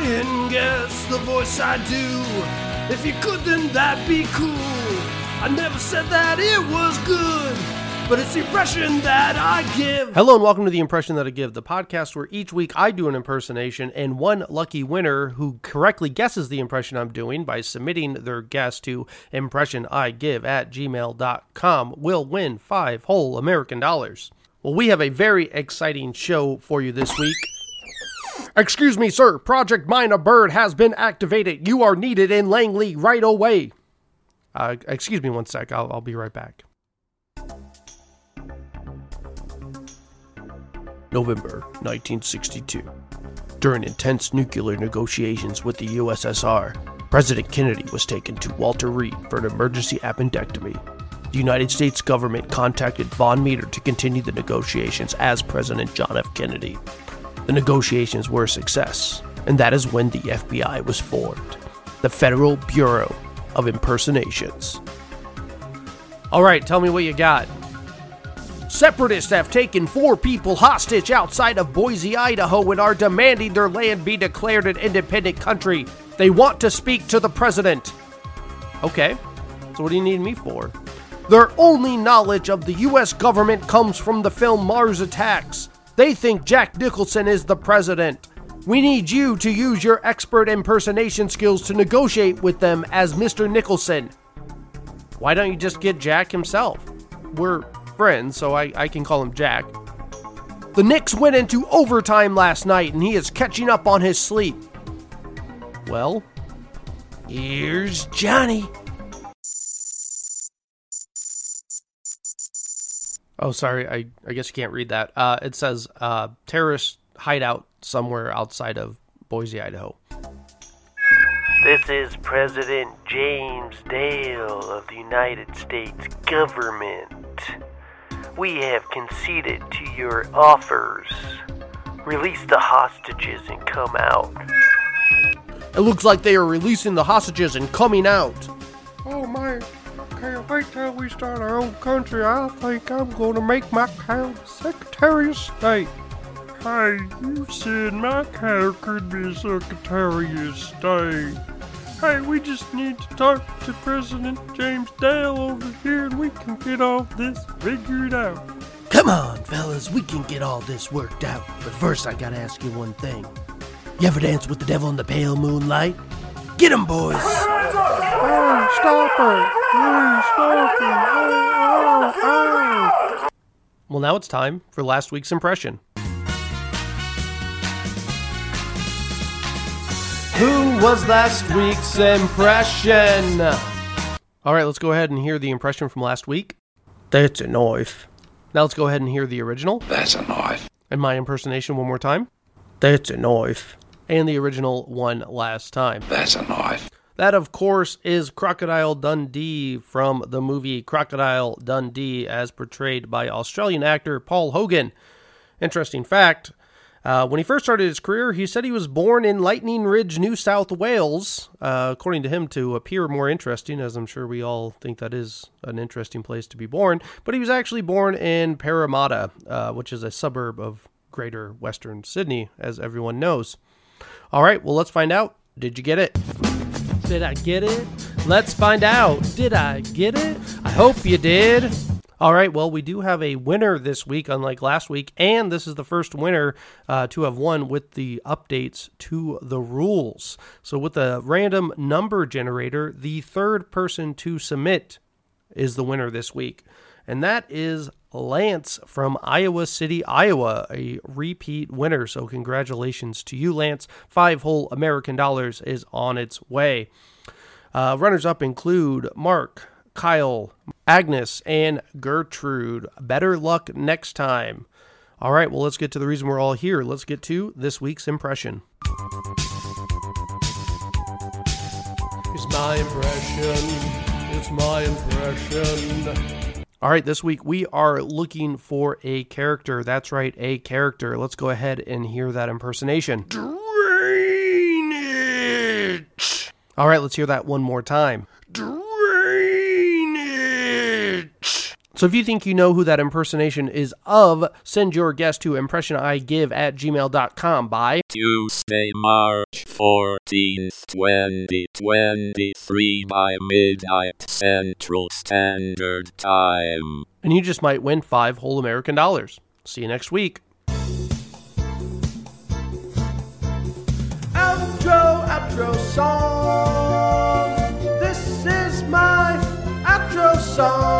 try and guess the voice I do. If you could, then that'd be cool. I never said that it was good, but it's the impression that I give. Hello and welcome to The Impression That I Give, the podcast where each week I do an impersonation and one lucky winner who correctly guesses the impression I'm doing by submitting their guess to impressionigive at gmail.com will win five whole American dollars. Well, we have a very exciting show for you this week. Excuse me, sir. Project Mine a Bird has been activated. You are needed in Langley right away. Uh, excuse me one sec. I'll, I'll be right back. November 1962. During intense nuclear negotiations with the USSR, President Kennedy was taken to Walter Reed for an emergency appendectomy. The United States government contacted Vaughn Meader to continue the negotiations as President John F. Kennedy. The negotiations were a success, and that is when the FBI was formed the Federal Bureau of Impersonations. All right, tell me what you got. Separatists have taken four people hostage outside of Boise, Idaho, and are demanding their land be declared an independent country. They want to speak to the president. Okay, so what do you need me for? Their only knowledge of the US government comes from the film Mars Attacks. They think Jack Nicholson is the president. We need you to use your expert impersonation skills to negotiate with them as Mr. Nicholson. Why don't you just get Jack himself? We're friends, so I, I can call him Jack. The Knicks went into overtime last night and he is catching up on his sleep. Well, here's Johnny. Oh, sorry. I, I guess you can't read that. Uh, it says uh, terrorist hideout somewhere outside of Boise, Idaho. This is President James Dale of the United States government. We have conceded to your offers. Release the hostages and come out. It looks like they are releasing the hostages and coming out. Oh man, can't wait till we start our own country. I think I'm gonna make my cow Secretary of State. Hey, you said my cow could be Secretary of State. Hey, we just need to talk to President James Dale over here and we can get all this figured out. Come on, fellas, we can get all this worked out. But first, I gotta ask you one thing. You ever dance with the devil in the pale moonlight? Get 'em, boys! Hey, stop it! Hey, stop it! Hey. Well, now it's time for last week's impression. Who was last week's impression? All right, let's go ahead and hear the impression from last week. That's a knife. Now let's go ahead and hear the original. That's a knife. And my impersonation one more time. That's a knife. And the original one last time. That's a knife. That, of course, is Crocodile Dundee from the movie Crocodile Dundee, as portrayed by Australian actor Paul Hogan. Interesting fact uh, when he first started his career, he said he was born in Lightning Ridge, New South Wales, uh, according to him, to appear more interesting, as I'm sure we all think that is an interesting place to be born. But he was actually born in Parramatta, uh, which is a suburb of Greater Western Sydney, as everyone knows. All right, well, let's find out. Did you get it? Did I get it? Let's find out. Did I get it? I hope you did. All right, well, we do have a winner this week, unlike last week, and this is the first winner uh, to have won with the updates to the rules. So, with the random number generator, the third person to submit is the winner this week, and that is Lance from Iowa City, Iowa, a repeat winner. So, congratulations to you, Lance. Five whole American dollars is on its way. Uh, runners up include Mark, Kyle, Agnes, and Gertrude. Better luck next time. All right, well, let's get to the reason we're all here. Let's get to this week's impression. It's my impression. It's my impression. All right, this week we are looking for a character. That's right, a character. Let's go ahead and hear that impersonation. Drainage. All right, let's hear that one more time. Drainage. So if you think you know who that impersonation is of, send your guess to impressionigive at gmail.com by Tuesday, March 14th, 2023 by midnight Central Standard Time. And you just might win five whole American dollars. See you next week. Outro, outro song. This is my outro song.